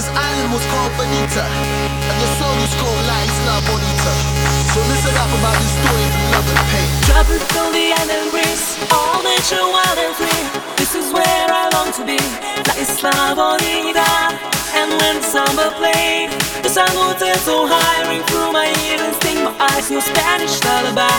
This island was called Bonita, and the song was called La Isla Bonita. So listen up about this story of love and pain. Travel through the island breeze, all nature wild and free. This is where I long to be, La Isla Bonita. And when summer played, the sun would set so high, ring through my ears and sting my eyes, your Spanish lullaby.